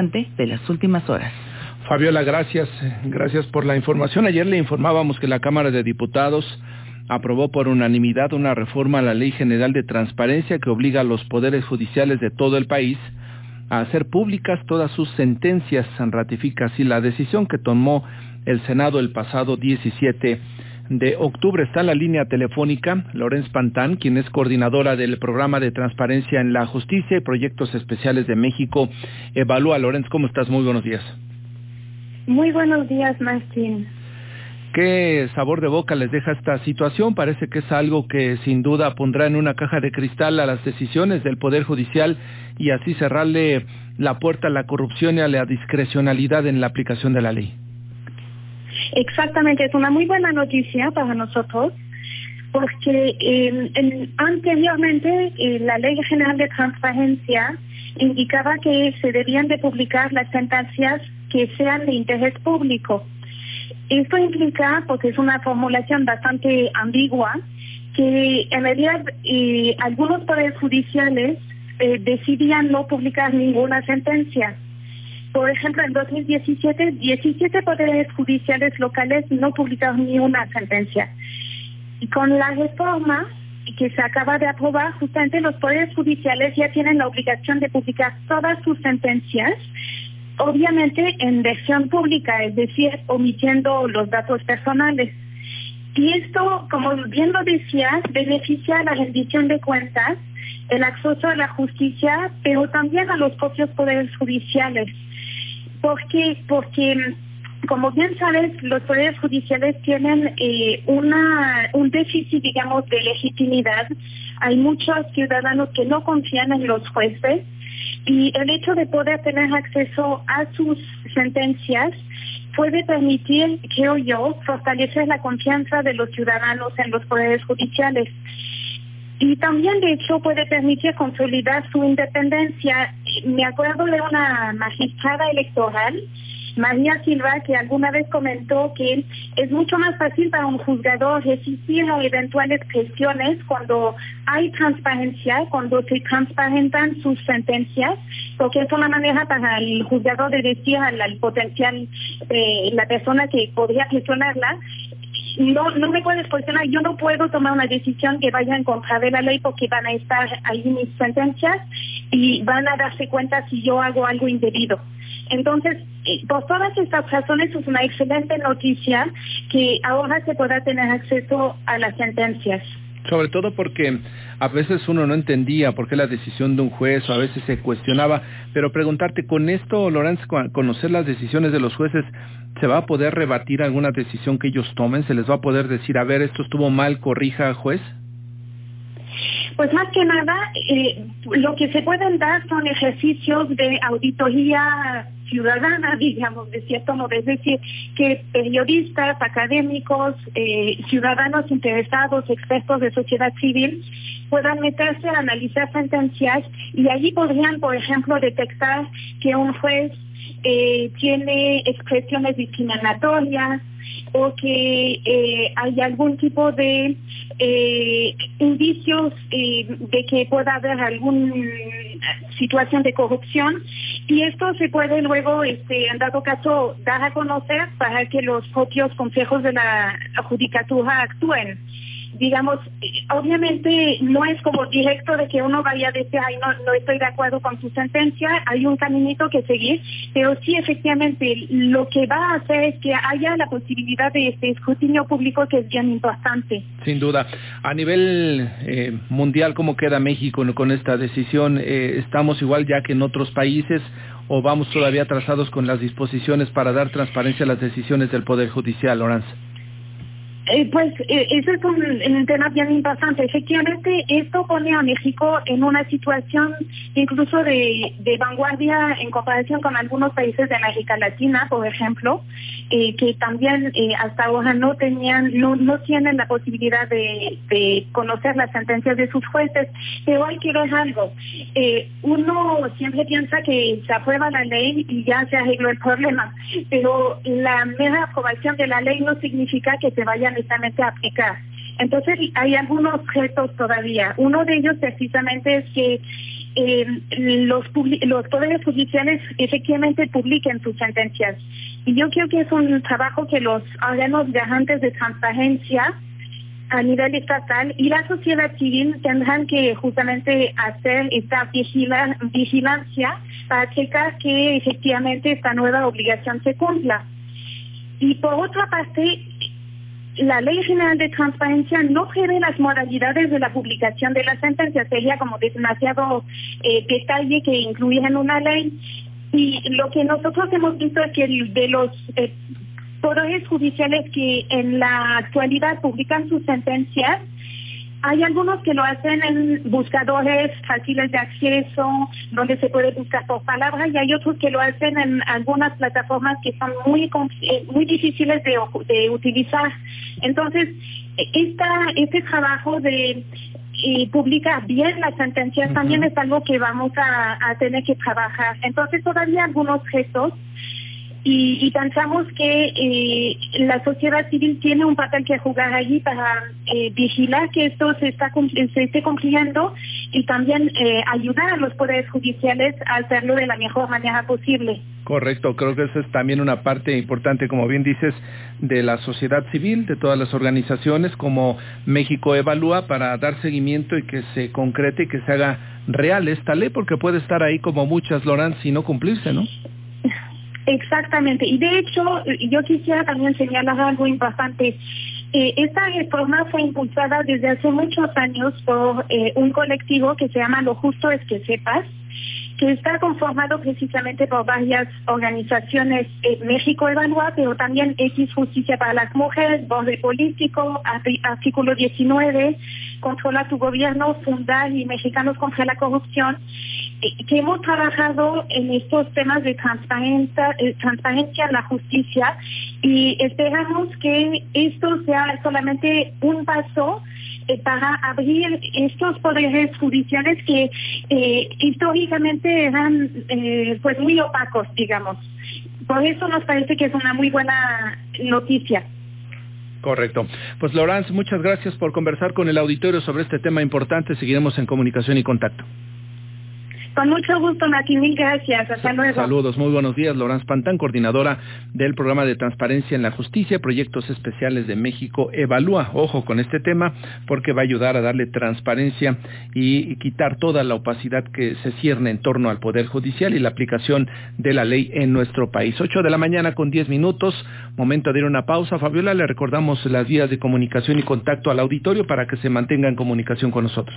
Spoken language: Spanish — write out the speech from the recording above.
de las últimas horas. Fabiola, gracias. Gracias por la información. Ayer le informábamos que la Cámara de Diputados aprobó por unanimidad una reforma a la Ley General de Transparencia que obliga a los poderes judiciales de todo el país a hacer públicas todas sus sentencias. Ratifica así la decisión que tomó el Senado el pasado 17 de octubre. Está en la línea telefónica Lorenz Pantán, quien es coordinadora del programa de transparencia en la justicia y proyectos especiales de México. Evalúa, Lorenz, ¿cómo estás? Muy buenos días. Muy buenos días, Martín. ¿Qué sabor de boca les deja esta situación? Parece que es algo que sin duda pondrá en una caja de cristal a las decisiones del Poder Judicial y así cerrarle la puerta a la corrupción y a la discrecionalidad en la aplicación de la ley. Exactamente, es una muy buena noticia para nosotros porque eh, anteriormente eh, la Ley General de Transparencia indicaba que se debían de publicar las sentencias que sean de interés público. Esto implica, porque es una formulación bastante ambigua, que en realidad eh, algunos poderes judiciales decidían no publicar ninguna sentencia por ejemplo, en 2017, 17 poderes judiciales locales no publicaron ni una sentencia. Y con la reforma que se acaba de aprobar, justamente los poderes judiciales ya tienen la obligación de publicar todas sus sentencias, obviamente en versión pública, es decir, omitiendo los datos personales. Y esto, como bien lo decías, beneficia a la rendición de cuentas, el acceso a la justicia, pero también a los propios poderes judiciales. ¿Por qué? Porque, como bien sabes, los poderes judiciales tienen eh, una, un déficit, digamos, de legitimidad. Hay muchos ciudadanos que no confían en los jueces y el hecho de poder tener acceso a sus sentencias puede permitir, creo yo, fortalecer la confianza de los ciudadanos en los poderes judiciales. Y también, de hecho, puede permitir consolidar su independencia. Me acuerdo de una magistrada electoral, María Silva, que alguna vez comentó que es mucho más fácil para un juzgador resistir a eventuales presiones cuando hay transparencia, cuando se transparentan sus sentencias, porque es una manera para el juzgador de decir al, potencial, eh, la persona que podría presionarla, no, no me puedes cuestionar, yo no puedo tomar una decisión que vaya en contra de la ley porque van a estar ahí mis sentencias y van a darse cuenta si yo hago algo indebido. Entonces, eh, por todas estas razones es una excelente noticia que ahora se pueda tener acceso a las sentencias. Sobre todo porque a veces uno no entendía por qué la decisión de un juez o a veces se cuestionaba, pero preguntarte, con esto, Lorenz, conocer las decisiones de los jueces, ¿se va a poder rebatir alguna decisión que ellos tomen? ¿Se les va a poder decir, a ver, esto estuvo mal, corrija, juez? Pues más que nada, eh, lo que se pueden dar son ejercicios de auditoría ciudadana, digamos, de cierto modo, es decir, que periodistas, académicos, eh, ciudadanos interesados, expertos de sociedad civil, puedan meterse a analizar sentencias y allí podrían, por ejemplo, detectar que un juez eh, tiene expresiones discriminatorias, o que eh, hay algún tipo de indicios de que pueda haber alguna situación de corrupción. Y esto se puede luego, este, en dado caso, dar a conocer para que los propios consejos de la judicatura actúen digamos, obviamente no es como directo de que uno vaya a decir, ay, no, no estoy de acuerdo con su sentencia, hay un caminito que seguir, pero sí efectivamente lo que va a hacer es que haya la posibilidad de este escrutinio público que es bien importante. Sin duda. A nivel eh, mundial, ¿cómo queda México con esta decisión? Eh, ¿Estamos igual ya que en otros países o vamos todavía atrasados con las disposiciones para dar transparencia a las decisiones del Poder Judicial, Lorenz? Eh, pues eh, eso es un, tema bien importante. Efectivamente, esto pone a México en una situación incluso de, vanguardia en comparación con algunos países de América Latina, por ejemplo, eh, que también hasta ahora no tenían, no, no tienen la posibilidad de, de, conocer las sentencias de sus jueces. Pero hay que ver algo. uno siempre piensa que se aprueba la ley y ya se arregló el problema, pero la mera aprobación de la ley no significa que se vayan precisamente aplicar. Entonces hay algunos retos todavía. Uno de ellos precisamente es que eh, los, los poderes judiciales efectivamente publiquen sus sentencias. Y yo creo que es un trabajo que los órganos garantes de transparencia a nivel estatal y la sociedad civil tendrán que justamente hacer esta vigilancia para checar que efectivamente esta nueva obligación se cumpla. Y por otra parte, la Ley General de Transparencia no prevé las modalidades de la publicación de las sentencias. Sería como demasiado eh, detalle que incluye en una ley. Y lo que nosotros hemos visto es que de los eh, poderes judiciales que en la actualidad publican sus sentencias, hay algunos que lo hacen en buscadores fáciles de acceso, donde se puede buscar por palabra, y hay otros que lo hacen en algunas plataformas que son muy eh, muy difíciles de, utilizar. Entonces, esta, este trabajo de publicar bien las sentencias también es algo que vamos a, a tener que trabajar. Entonces, todavía algunos gestos y, pensamos que eh, la sociedad civil tiene un papel que jugar allí para eh, vigilar que esto se, está, se esté cumpliendo y también eh, ayudar a los poderes judiciales a hacerlo de la mejor manera posible. Correcto, creo que esa es también una parte importante, como bien dices, de la sociedad civil, de todas las organizaciones como México Evalúa para dar seguimiento y que se concrete y que se haga real esta ley, porque puede estar ahí como muchas, Loran, y no cumplirse, ¿no? Exactamente. Y de hecho, yo quisiera también señalar algo importante. Eh, esta reforma fue impulsada desde hace muchos años por eh, un colectivo que se llama Lo Justo es que sepas, que está conformado precisamente por varias organizaciones eh, México Evalúa, pero también X Justicia para las Mujeres, Borde Político, Artículo 19, Controla tu Gobierno, Fundar y Mexicanos contra la Corrupción, eh, que hemos trabajado en estos temas de transparencia, eh, transparencia en la justicia y esperamos que esto sea solamente un paso eh, para abrir estos poderes judiciales que eh, eran eh, pues muy opacos, digamos. Por eso nos parece que es una muy buena noticia. Correcto. Pues Laurence, muchas gracias por conversar con el auditorio sobre este tema importante. Seguiremos en comunicación y contacto. Con mucho gusto, Mati, mil gracias. Hasta luego. Saludos, muy buenos días. Laurence Pantán, coordinadora del programa de transparencia en la justicia, proyectos especiales de México Evalúa. Ojo con este tema porque va a ayudar a darle transparencia y quitar toda la opacidad que se cierne en torno al Poder Judicial y la aplicación de la ley en nuestro país. Ocho de la mañana con diez minutos, momento de ir a una pausa. Fabiola, le recordamos las vías de comunicación y contacto al auditorio para que se mantenga en comunicación con nosotros.